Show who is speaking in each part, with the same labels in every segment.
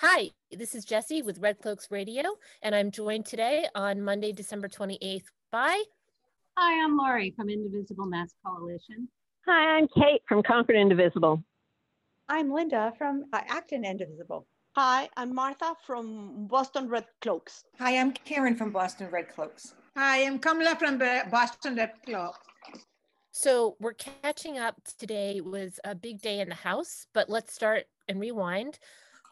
Speaker 1: Hi, this is Jesse with Red Cloaks Radio, and I'm joined today on Monday, December 28th by.
Speaker 2: Hi, I'm Laurie from Indivisible Mass Coalition.
Speaker 3: Hi, I'm Kate from Concord Indivisible.
Speaker 4: I'm Linda from uh, Acton Indivisible.
Speaker 5: Hi, I'm Martha from Boston Red Cloaks.
Speaker 6: Hi, I'm Karen from Boston Red Cloaks.
Speaker 7: Hi, I'm Kamala from Boston Red Cloaks.
Speaker 1: So we're catching up today was a big day in the House, but let's start and rewind.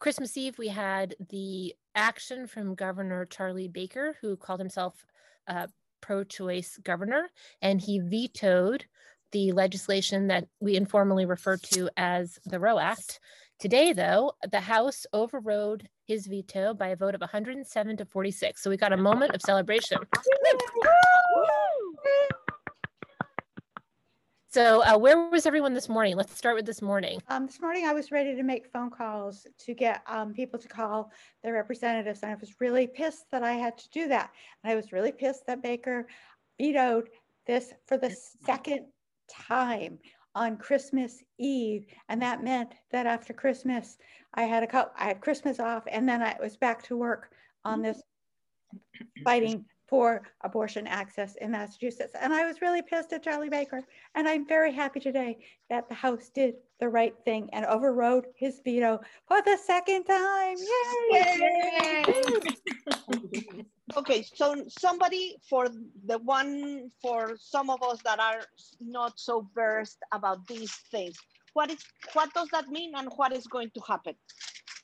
Speaker 1: Christmas Eve, we had the action from Governor Charlie Baker, who called himself a pro choice governor, and he vetoed the legislation that we informally refer to as the Roe Act. Today, though, the House overrode his veto by a vote of 107 to 46. So we got a moment of celebration. So, uh, where was everyone this morning? Let's start with this morning.
Speaker 4: Um, this morning, I was ready to make phone calls to get um, people to call their representatives, and I was really pissed that I had to do that. And I was really pissed that Baker vetoed this for the second time on Christmas Eve, and that meant that after Christmas, I had a couple, I had Christmas off, and then I was back to work on this fighting for abortion access in Massachusetts. And I was really pissed at Charlie Baker. And I'm very happy today that the House did the right thing and overrode his veto for the second time. Yay!
Speaker 5: Yay! okay, so somebody for the one for some of us that are not so versed about these things, what is what does that mean and what is going to happen?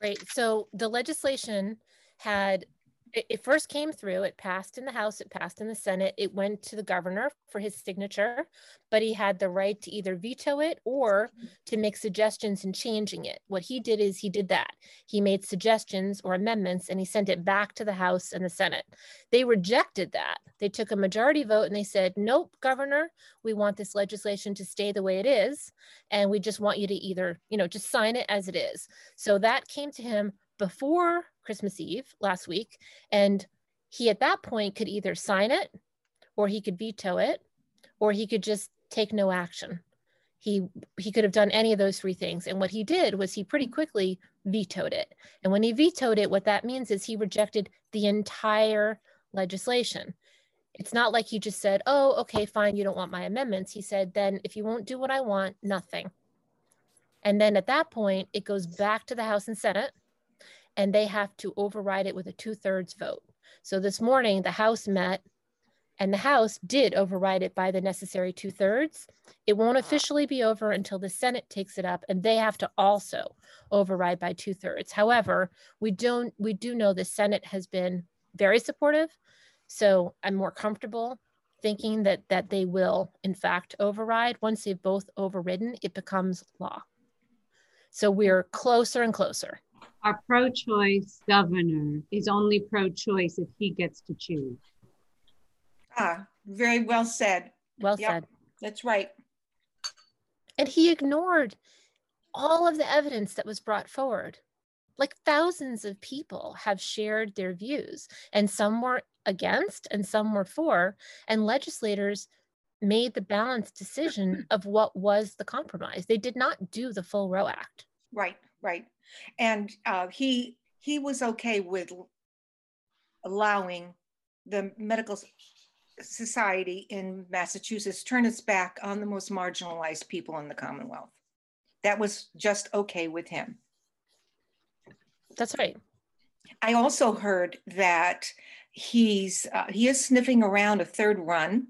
Speaker 1: Right. So the legislation had it, it first came through, it passed in the House, it passed in the Senate, it went to the governor for his signature, but he had the right to either veto it or to make suggestions in changing it. What he did is he did that. He made suggestions or amendments and he sent it back to the House and the Senate. They rejected that. They took a majority vote and they said, Nope, governor, we want this legislation to stay the way it is. And we just want you to either, you know, just sign it as it is. So that came to him before Christmas Eve last week. And he at that point could either sign it or he could veto it or he could just take no action. He he could have done any of those three things. And what he did was he pretty quickly vetoed it. And when he vetoed it, what that means is he rejected the entire legislation. It's not like he just said, "Oh, okay, fine, you don't want my amendments." He said, "Then if you won't do what I want, nothing." And then at that point, it goes back to the House and Senate and they have to override it with a two thirds vote. So this morning, the House met and the House did override it by the necessary two thirds. It won't officially be over until the Senate takes it up, and they have to also override by two thirds. However, we don't we do know the Senate has been very supportive, so I'm more comfortable thinking that that they will in fact override. Once they've both overridden, it becomes law. So we're closer and closer
Speaker 2: our pro-choice governor is only pro-choice if he gets to choose.
Speaker 6: Ah, very well said.
Speaker 1: Well yep, said.
Speaker 6: That's right.
Speaker 1: And he ignored all of the evidence that was brought forward. Like thousands of people have shared their views, and some were against and some were for, and legislators made the balanced decision of what was the compromise. They did not do the full Roe Act.
Speaker 6: Right, right and uh, he he was okay with allowing the medical society in Massachusetts turn its back on the most marginalized people in the Commonwealth. That was just okay with him.
Speaker 1: That's right.
Speaker 6: I also heard that he's uh, he is sniffing around a third run,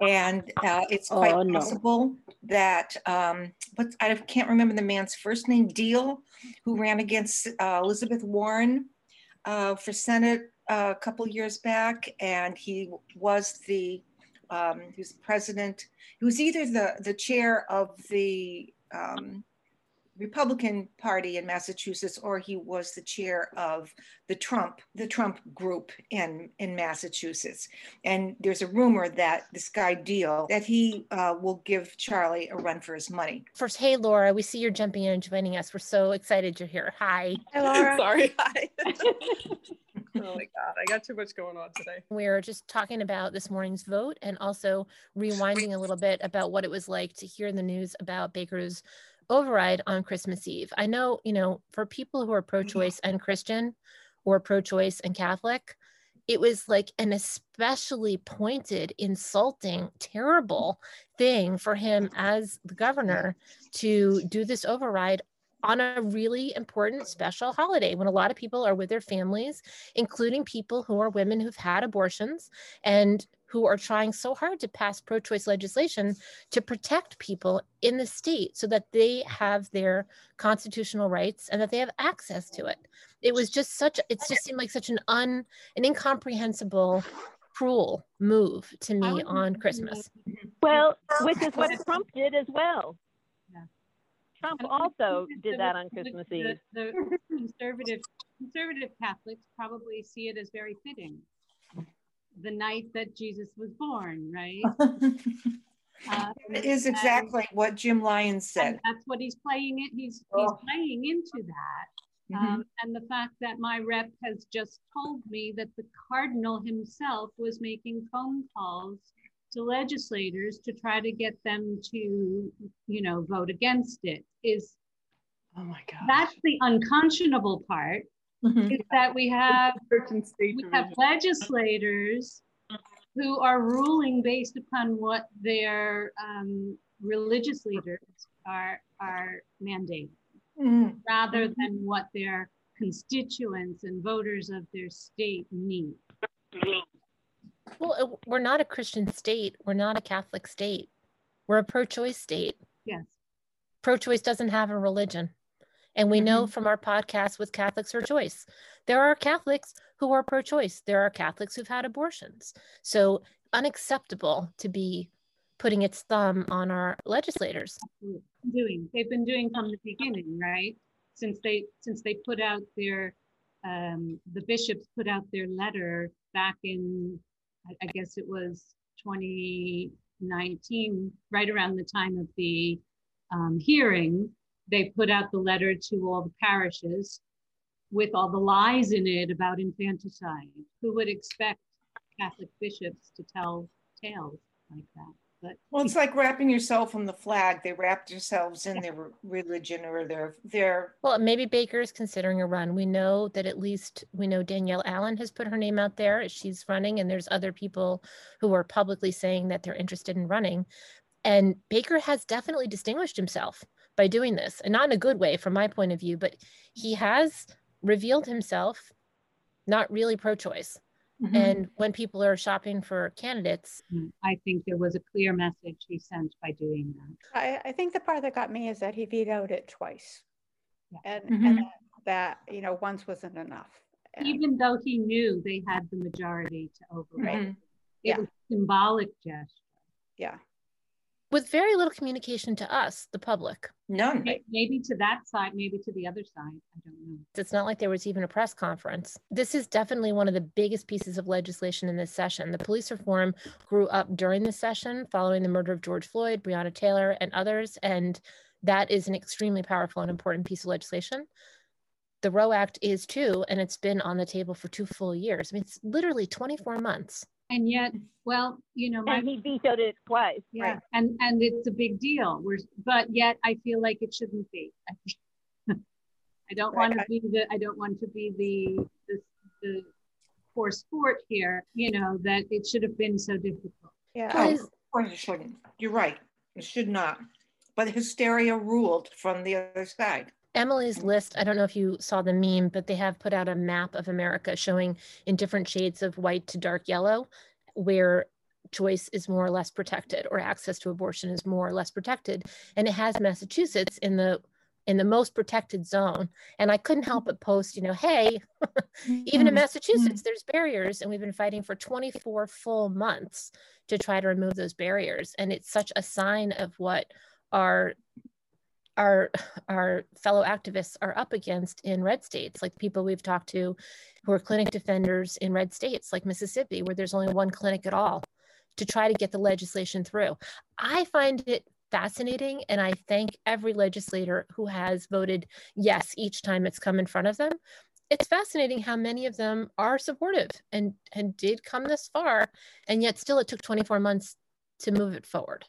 Speaker 6: and uh, it's quite oh, no. possible that um, but I can't remember the man's first name, Diehl, who ran against uh, Elizabeth Warren uh, for Senate uh, a couple years back, and he was the um, he was president. He was either the the chair of the um, Republican Party in Massachusetts, or he was the chair of the Trump, the Trump group in, in Massachusetts. And there's a rumor that this guy Diehl, that he uh, will give Charlie a run for his money.
Speaker 1: First, hey Laura, we see you're jumping in and joining us. We're so excited you're here. Hi.
Speaker 4: Hi Laura.
Speaker 8: Sorry, hi. oh my God, I got too much going on today.
Speaker 1: We're just talking about this morning's vote and also rewinding a little bit about what it was like to hear the news about Baker's override on Christmas Eve. I know, you know, for people who are mm-hmm. pro choice and Christian or pro choice and Catholic, it was like an especially pointed, insulting, terrible thing for him mm-hmm. as the governor to do this override on a really important special holiday when a lot of people are with their families, including people who are women who've had abortions and who are trying so hard to pass pro choice legislation to protect people in the state so that they have their constitutional rights and that they have access to it. It was just such, it just seemed like such an un, an incomprehensible, cruel move to me on Christmas.
Speaker 3: Well, which is what Trump did as well. Trump also did that on Christmas Eve.
Speaker 2: The, the conservative conservative Catholics probably see it as very fitting. The night that Jesus was born, right?
Speaker 6: um, it is exactly and, what Jim Lyons said.
Speaker 2: That's what he's playing it. He's oh. he's playing into that. Mm-hmm. Um, and the fact that my rep has just told me that the cardinal himself was making phone calls to legislators to try to get them to, you know, vote against it is
Speaker 6: oh my god
Speaker 2: that's the unconscionable part mm-hmm. is that we have we have legislators who are ruling based upon what their um, religious leaders are are mandating mm-hmm. rather mm-hmm. than what their constituents and voters of their state need
Speaker 1: well uh, we're not a christian state we're not a catholic state we're a pro-choice state
Speaker 2: yes
Speaker 1: pro choice doesn't have a religion. And we mm-hmm. know from our podcast with Catholics for Choice, there are Catholics who are pro choice. There are Catholics who've had abortions. So unacceptable to be putting its thumb on our legislators.
Speaker 2: Doing they've been doing from the beginning, right? Since they since they put out their um, the bishops put out their letter back in I guess it was 2019, right around the time of the um, hearing, they put out the letter to all the parishes with all the lies in it about infanticide. Who would expect Catholic bishops to tell tales like that? But
Speaker 6: well, it's like wrapping yourself in the flag. They wrapped themselves in their religion or their their.
Speaker 1: Well, maybe Baker is considering a run. We know that at least we know Danielle Allen has put her name out there. She's running, and there's other people who are publicly saying that they're interested in running. And Baker has definitely distinguished himself by doing this, and not in a good way from my point of view, but he has revealed himself not really pro choice. Mm-hmm. And when people are shopping for candidates,
Speaker 2: mm, I think there was a clear message he sent by doing that.
Speaker 4: I, I think the part that got me is that he vetoed it twice. Yeah. And, mm-hmm. and that, you know, once wasn't enough.
Speaker 2: And Even though he knew they had the majority to override, mm-hmm. it
Speaker 4: yeah.
Speaker 2: was symbolic gesture.
Speaker 4: Yeah
Speaker 1: with very little communication to us, the public.
Speaker 6: None.
Speaker 2: Maybe to that side, maybe to the other side. I don't know.
Speaker 1: It's not like there was even a press conference. This is definitely one of the biggest pieces of legislation in this session. The police reform grew up during the session following the murder of George Floyd, Breonna Taylor, and others. And that is an extremely powerful and important piece of legislation. The Roe Act is too, and it's been on the table for two full years. I mean, it's literally 24 months
Speaker 2: and yet well you know
Speaker 3: my, and he vetoed it twice
Speaker 2: yeah right. and and it's a big deal. We're but yet i feel like it shouldn't be. I don't right. want to be the i don't want to be the the, the poor sport here you know that it should have been so difficult.
Speaker 4: Yeah.
Speaker 6: Oh, of course it shouldn't you're right. It should not. But hysteria ruled from the other side
Speaker 1: Emily's list, I don't know if you saw the meme, but they have put out a map of America showing in different shades of white to dark yellow where choice is more or less protected or access to abortion is more or less protected. And it has Massachusetts in the in the most protected zone. And I couldn't help but post, you know, hey, even in mm-hmm. Massachusetts, there's barriers. And we've been fighting for 24 full months to try to remove those barriers. And it's such a sign of what our our our fellow activists are up against in red states like people we've talked to who are clinic defenders in red states like mississippi where there's only one clinic at all to try to get the legislation through. I find it fascinating and i thank every legislator who has voted yes each time it's come in front of them. It's fascinating how many of them are supportive and and did come this far and yet still it took 24 months to move it forward.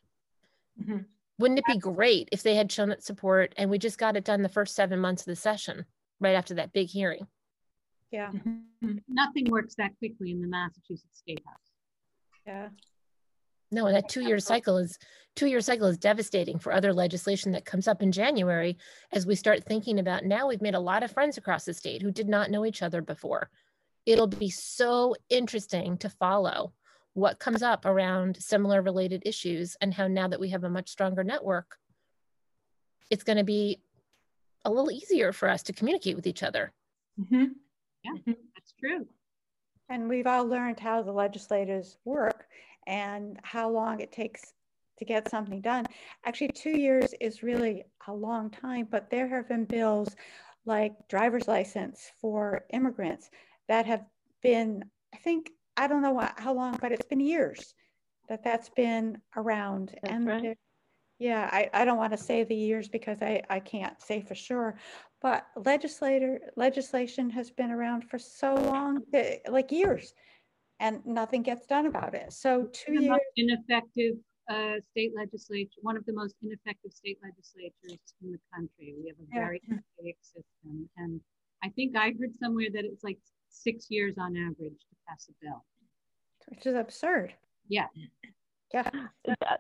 Speaker 1: Mm-hmm Wouldn't it be great if they had shown that support and we just got it done the first seven months of the session, right after that big hearing?
Speaker 4: Yeah.
Speaker 2: Mm-hmm. Nothing works that quickly in the Massachusetts State House.
Speaker 4: Yeah.
Speaker 1: No, that two-year cycle is two-year cycle is devastating for other legislation that comes up in January as we start thinking about now we've made a lot of friends across the state who did not know each other before. It'll be so interesting to follow what comes up around similar related issues and how now that we have a much stronger network, it's going to be a little easier for us to communicate with each other.
Speaker 2: Mm-hmm. Yeah, mm-hmm. that's true.
Speaker 4: And we've all learned how the legislators work and how long it takes to get something done. Actually, two years is really a long time, but there have been bills like driver's license for immigrants that have been, I think, I don't know what, how long, but it's been years that that's been around.
Speaker 3: That's
Speaker 4: and
Speaker 3: right.
Speaker 4: yeah, I, I don't want to say the years because I, I can't say for sure, but legislator legislation has been around for so long, like years and nothing gets done about it. So two
Speaker 2: the
Speaker 4: years.
Speaker 2: Ineffective uh, state legislature, one of the most ineffective state legislatures in the country. We have a very yeah. system. And I think I heard somewhere that it's like six years on average to pass a bill.
Speaker 4: Which is absurd.
Speaker 2: Yeah.
Speaker 4: Yeah.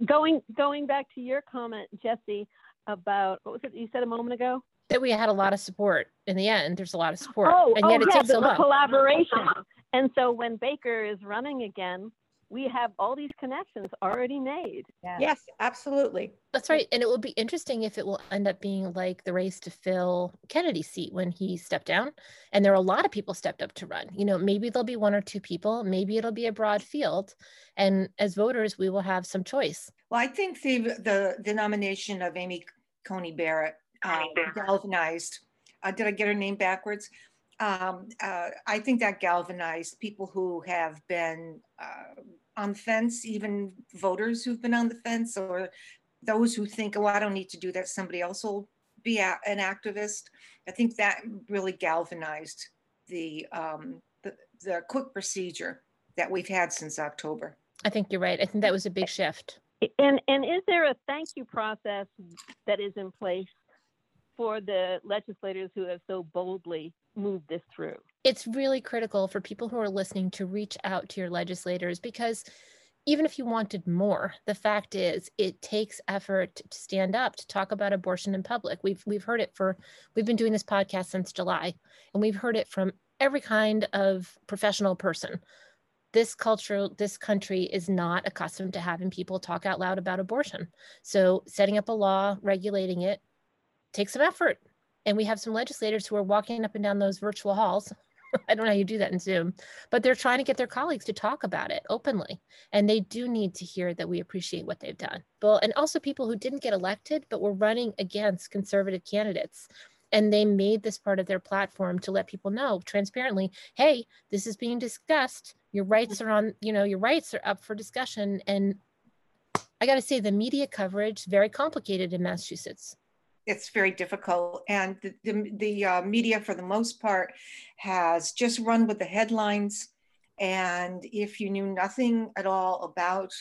Speaker 3: Going going back to your comment, Jesse, about what was it you said a moment ago?
Speaker 1: That we had a lot of support. In the end, there's a lot of support.
Speaker 3: Oh,
Speaker 1: and yet
Speaker 3: oh,
Speaker 1: it
Speaker 3: yeah,
Speaker 1: takes
Speaker 3: the,
Speaker 1: a
Speaker 3: the
Speaker 1: lot.
Speaker 3: collaboration. And so when Baker is running again, we have all these connections already made.
Speaker 4: Yes. yes, absolutely.
Speaker 1: That's right. And it will be interesting if it will end up being like the race to fill Kennedy's seat when he stepped down. And there are a lot of people stepped up to run. You know, maybe there'll be one or two people, maybe it'll be a broad field. And as voters, we will have some choice.
Speaker 6: Well, I think the the, the nomination of Amy Coney Barrett uh, galvanized. Uh, did I get her name backwards? Um, uh, I think that galvanized people who have been uh, on the fence, even voters who've been on the fence, or those who think, oh, I don't need to do that, somebody else will be a, an activist. I think that really galvanized the, um, the, the quick procedure that we've had since October.
Speaker 1: I think you're right. I think that was a big shift.
Speaker 3: And and is there a thank you process that is in place for the legislators who have so boldly moved this through.
Speaker 1: It's really critical for people who are listening to reach out to your legislators because even if you wanted more, the fact is it takes effort to stand up to talk about abortion in public. We've we've heard it for we've been doing this podcast since July and we've heard it from every kind of professional person. This culture, this country is not accustomed to having people talk out loud about abortion. So setting up a law regulating it takes some effort and we have some legislators who are walking up and down those virtual halls. I don't know how you do that in Zoom, but they're trying to get their colleagues to talk about it openly. And they do need to hear that we appreciate what they've done. Well, and also people who didn't get elected, but were running against conservative candidates. And they made this part of their platform to let people know transparently, hey, this is being discussed. Your rights are on, you know, your rights are up for discussion. And I got to say, the media coverage very complicated in Massachusetts
Speaker 6: it's very difficult. And the, the, the uh, media, for the most part, has just run with the headlines. And if you knew nothing at all about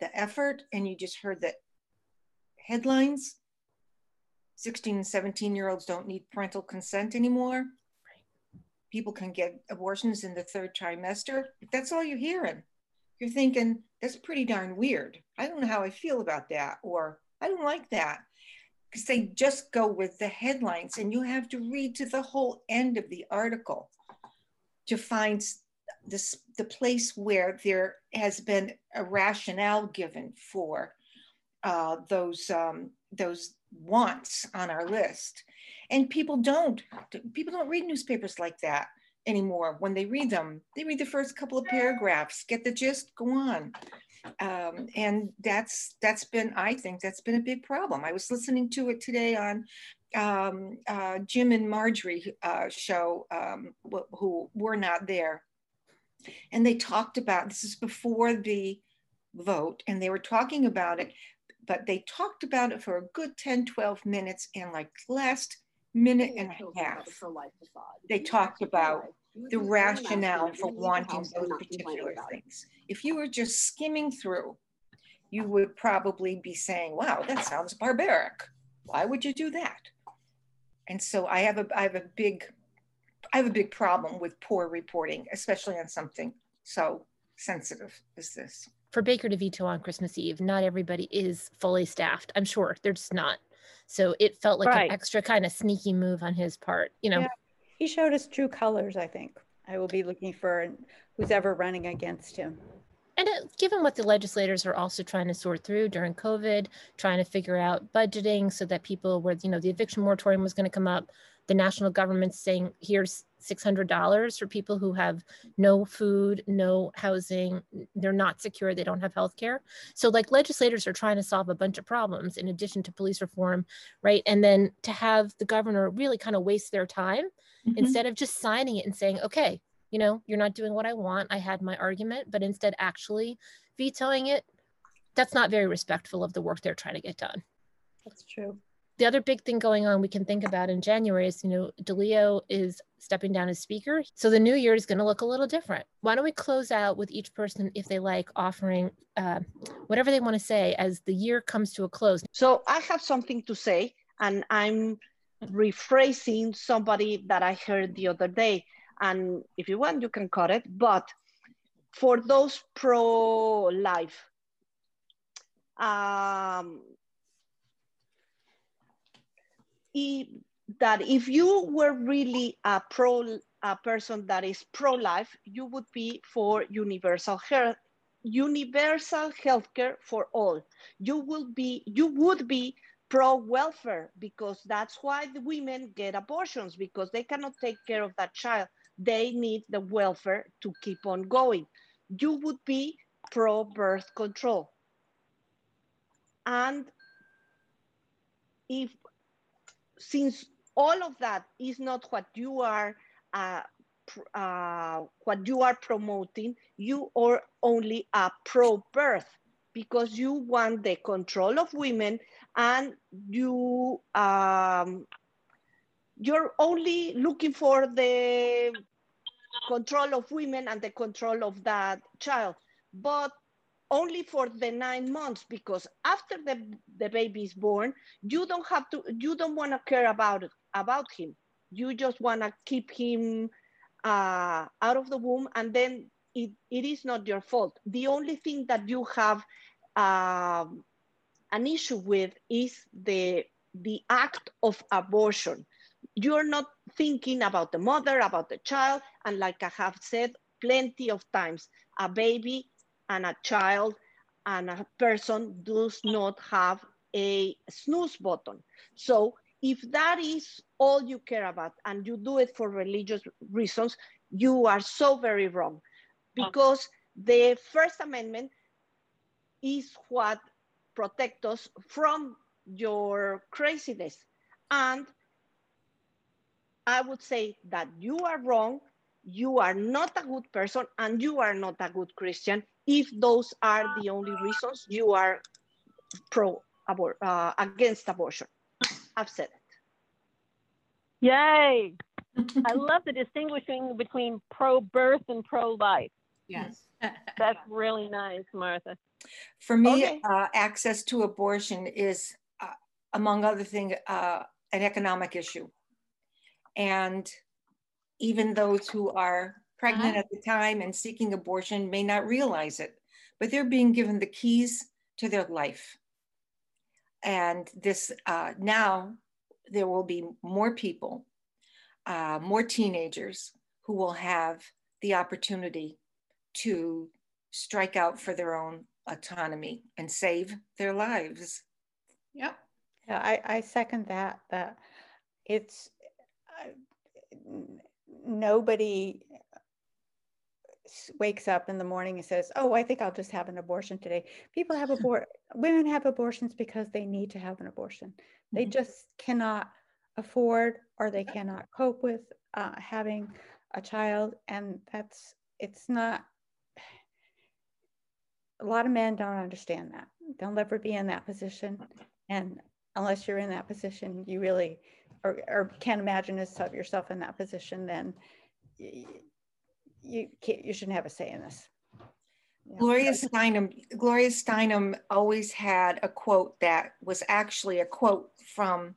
Speaker 6: the effort and you just heard that headlines, 16 and 17 year olds don't need parental consent anymore. People can get abortions in the third trimester. That's all you're hearing, you're thinking, that's pretty darn weird. I don't know how I feel about that, or I don't like that because they just go with the headlines and you have to read to the whole end of the article to find this the place where there has been a rationale given for uh, those um, those wants on our list. And people don't people don't read newspapers like that anymore. When they read them they read the first couple of paragraphs get the gist go on um, and that's that's been i think that's been a big problem. I was listening to it today on um, uh, jim and Margery uh, show um, who were not there. And they talked about this is before the vote and they were talking about it but they talked about it for a good 10 12 minutes and like last minute and a half. they talked about the rationale for wanting those particular things. If you were just skimming through, you would probably be saying, wow, that sounds barbaric. Why would you do that? And so I have a I have a big I have a big problem with poor reporting, especially on something so sensitive as this.
Speaker 1: For Baker to veto on Christmas Eve, not everybody is fully staffed. I'm sure they're just not. So it felt like right. an extra kind of sneaky move on his part, you know. Yeah.
Speaker 4: He showed us true colors, I think. I will be looking for who's ever running against him.
Speaker 1: And uh, given what the legislators are also trying to sort through during COVID, trying to figure out budgeting so that people were, you know, the eviction moratorium was going to come up, the national government saying, here's $600 for people who have no food, no housing, they're not secure, they don't have health care. So like legislators are trying to solve a bunch of problems in addition to police reform, right? And then to have the governor really kind of waste their time mm-hmm. instead of just signing it and saying, okay, you know, you're not doing what I want. I had my argument, but instead actually vetoing it, that's not very respectful of the work they're trying to get done.
Speaker 4: That's true
Speaker 1: the other big thing going on we can think about in January is, you know, DeLeo is stepping down as speaker. So the new year is going to look a little different. Why don't we close out with each person, if they like, offering uh, whatever they want to say as the year comes to a close?
Speaker 5: So I have something to say, and I'm rephrasing somebody that I heard the other day. And if you want, you can cut it. But for those pro life, um, if, that if you were really a pro a person that is pro-life, you would be for universal health, universal healthcare for all. You will be, you would be pro-welfare because that's why the women get abortions because they cannot take care of that child. They need the welfare to keep on going. You would be pro-birth control. And if since all of that is not what you are uh, uh, what you are promoting, you are only a pro-birth because you want the control of women and you um, you're only looking for the control of women and the control of that child. But only for the nine months because after the, the baby is born, you don't have to, you don't want to care about, about him. You just want to keep him uh, out of the womb and then it, it is not your fault. The only thing that you have uh, an issue with is the, the act of abortion. You're not thinking about the mother, about the child, and like I have said plenty of times, a baby and a child and a person does not have a snooze button. So if that is all you care about and you do it for religious reasons, you are so very wrong because the First Amendment is what protects us from your craziness. And I would say that you are wrong, you are not a good person, and you are not a good Christian if those are the only reasons you are pro abort uh, against abortion. I've said it.
Speaker 3: Yay! I love the distinguishing between pro-birth and pro-life.
Speaker 7: Yes.
Speaker 3: That's really nice, Martha.
Speaker 6: For me, okay. uh, access to abortion is, uh, among other things, uh, an economic issue. And even those who are pregnant uh-huh. at the time and seeking abortion may not realize it, but they're being given the keys to their life. And this uh, now there will be more people, uh, more teenagers who will have the opportunity to strike out for their own autonomy and save their lives.
Speaker 4: Yep. Yeah, I, I second that. That it's nobody wakes up in the morning and says, "Oh, I think I'll just have an abortion today." People have abort women have abortions because they need to have an abortion. They mm-hmm. just cannot afford or they cannot cope with uh, having a child, and that's it's not. A lot of men don't understand that. They'll never be in that position, and unless you're in that position, you really or, or can't imagine yourself in that position, then you you shouldn't have a say in this.
Speaker 6: Yeah. Gloria Steinem, Gloria Steinem always had a quote that was actually a quote from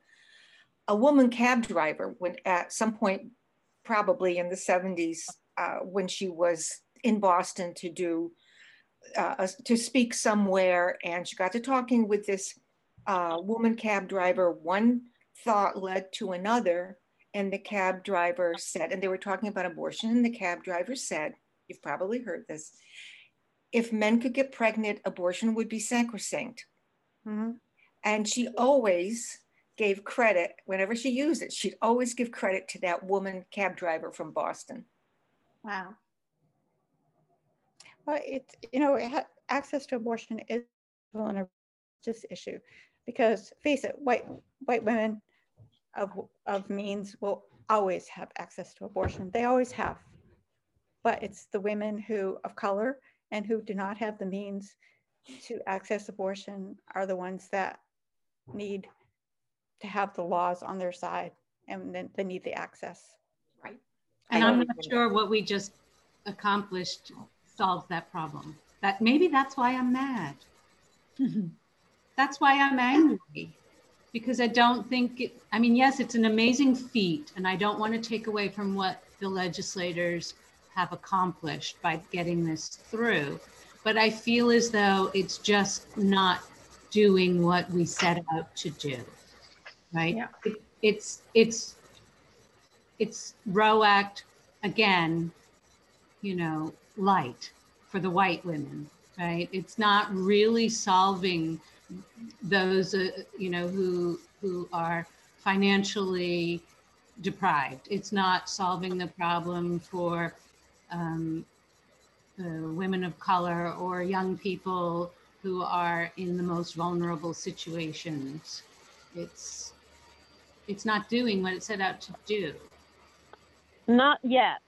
Speaker 6: a woman cab driver when at some point, probably in the 70s, uh, when she was in Boston to do uh, to speak somewhere, and she got to talking with this uh, woman cab driver. One thought led to another, and the cab driver said, and they were talking about abortion, and the cab driver said, "You've probably heard this." If men could get pregnant, abortion would be sacrosanct. Mm-hmm. And she always gave credit whenever she used it. She'd always give credit to that woman cab driver from Boston.
Speaker 4: Wow. Well, it's, you know, access to abortion is a just issue because face it, white, white women of, of means will always have access to abortion. They always have. But it's the women who of color and who do not have the means to access abortion are the ones that need to have the laws on their side and then they need the access.
Speaker 2: Right. And I'm not sure what we just accomplished solves that problem. That maybe that's why I'm mad. that's why I'm angry because I don't think it, I mean, yes, it's an amazing feat, and I don't want to take away from what the legislators have accomplished by getting this through. But I feel as though it's just not doing what we set out to do, right? Yeah. It, it's it's it's Roe Act again, you know, light for the white women, right? It's not really solving those, uh, you know, who who are financially deprived. It's not solving the problem for um, uh, women of color or young people who are in the most vulnerable situations. It's it's not doing what it set out to do.
Speaker 3: Not yet.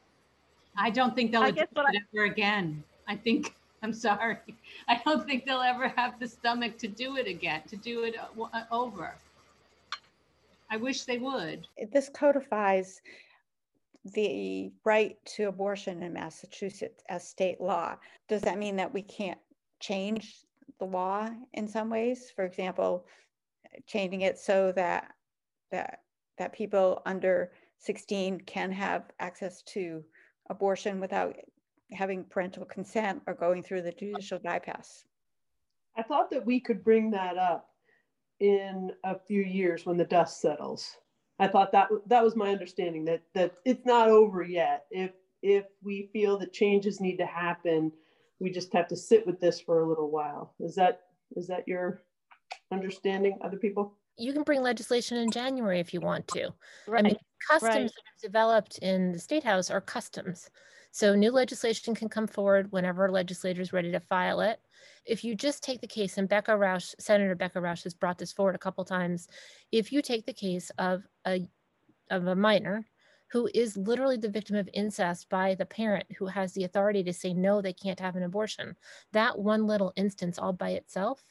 Speaker 2: I don't think they'll do it I... ever again. I think I'm sorry. I don't think they'll ever have the stomach to do it again, to do it uh, over. I wish they would.
Speaker 4: This codifies the right to abortion in Massachusetts as state law. Does that mean that we can't change the law in some ways? For example, changing it so that that that people under 16 can have access to abortion without having parental consent or going through the judicial bypass.
Speaker 8: I thought that we could bring that up in a few years when the dust settles. I thought that that was my understanding that that it's not over yet. If if we feel that changes need to happen, we just have to sit with this for a little while. Is that is that your understanding, other people?
Speaker 1: You can bring legislation in January if you want to. Right. I mean, customs right. that have developed in the state house are customs. So new legislation can come forward whenever a legislator is ready to file it. If you just take the case, and Becca Rausch, Senator Becca Rausch has brought this forward a couple times, if you take the case of a of a minor who is literally the victim of incest by the parent who has the authority to say no they can't have an abortion that one little instance all by itself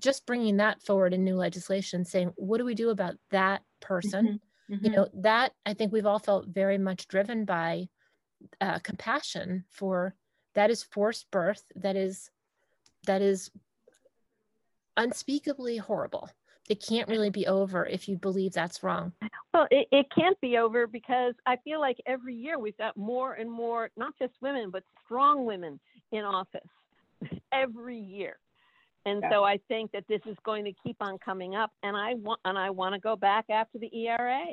Speaker 1: just bringing that forward in new legislation saying what do we do about that person mm-hmm. Mm-hmm. you know that i think we've all felt very much driven by uh, compassion for that is forced birth that is that is unspeakably horrible. It can't really be over if you believe that's wrong.
Speaker 3: Well it, it can't be over because i feel like every year we've got more and more not just women but strong women in office every year. And yeah. so i think that this is going to keep on coming up and i want and i want to go back after the era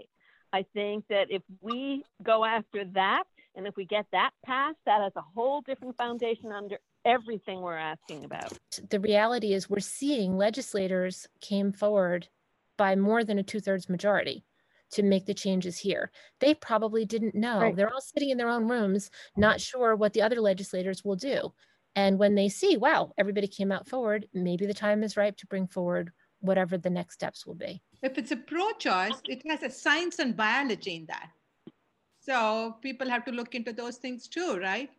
Speaker 3: i think that if we go after that and if we get that passed, that has a whole different foundation under everything we're asking about.
Speaker 1: The reality is, we're seeing legislators came forward by more than a two thirds majority to make the changes here. They probably didn't know. Right. They're all sitting in their own rooms, not sure what the other legislators will do. And when they see, wow, everybody came out forward, maybe the time is ripe to bring forward whatever the next steps will be.
Speaker 7: If it's a pro choice, it has a science and biology in that. So people have to look into those things too, right?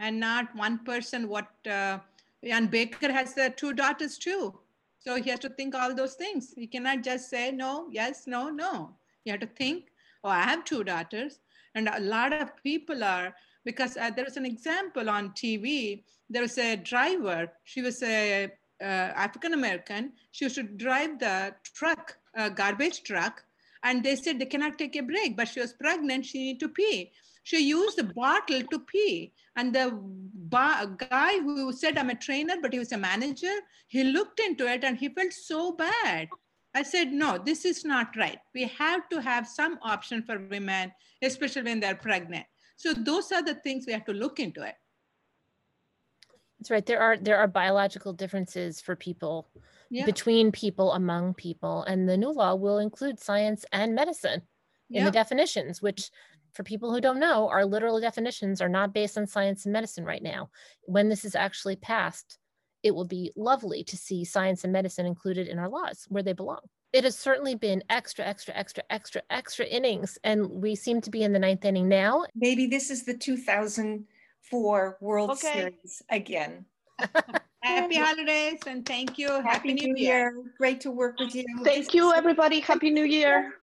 Speaker 7: And not one person. What uh, and Baker has two daughters too, so he has to think all those things. He cannot just say no, yes, no, no. You have to think. Oh, I have two daughters, And a lot of people are, because uh, there was an example on TV. There was a driver, she was a uh, African American. She used to drive the truck, uh, garbage truck, and they said they cannot take a break, but she was pregnant, she need to pee. She used the bottle to pee. And the guy who said, I'm a trainer, but he was a manager, he looked into it and he felt so bad. I said, no, this is not right. We have to have some option for women, especially when they're pregnant. So those are the things we have to look into it.
Speaker 1: That's right. There are there are biological differences for people yeah. between people among people, and the new law will include science and medicine in yeah. the definitions, which for people who don't know, our literal definitions are not based on science and medicine right now. When this is actually passed, it will be lovely to see science and medicine included in our laws where they belong. It has certainly been extra, extra, extra, extra, extra innings, and we seem to be in the ninth inning now.
Speaker 6: Maybe this is the 2004 World okay. Series again.
Speaker 7: Happy holidays and thank you.
Speaker 6: Happy, Happy New, New Year. Year. Great to work with you.
Speaker 5: Thank you, everybody. Happy New Year.